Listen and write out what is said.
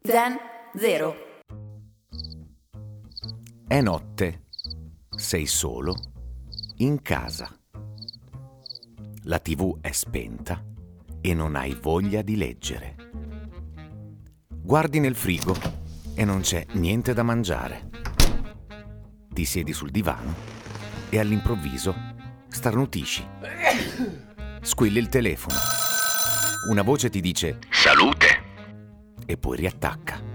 Zen 0. È notte. Sei solo in casa. La tv è spenta e non hai voglia di leggere. Guardi nel frigo e non c'è niente da mangiare. Ti siedi sul divano e all'improvviso starnutisci. Squilli il telefono. Una voce ti dice Salute! E poi riattacca.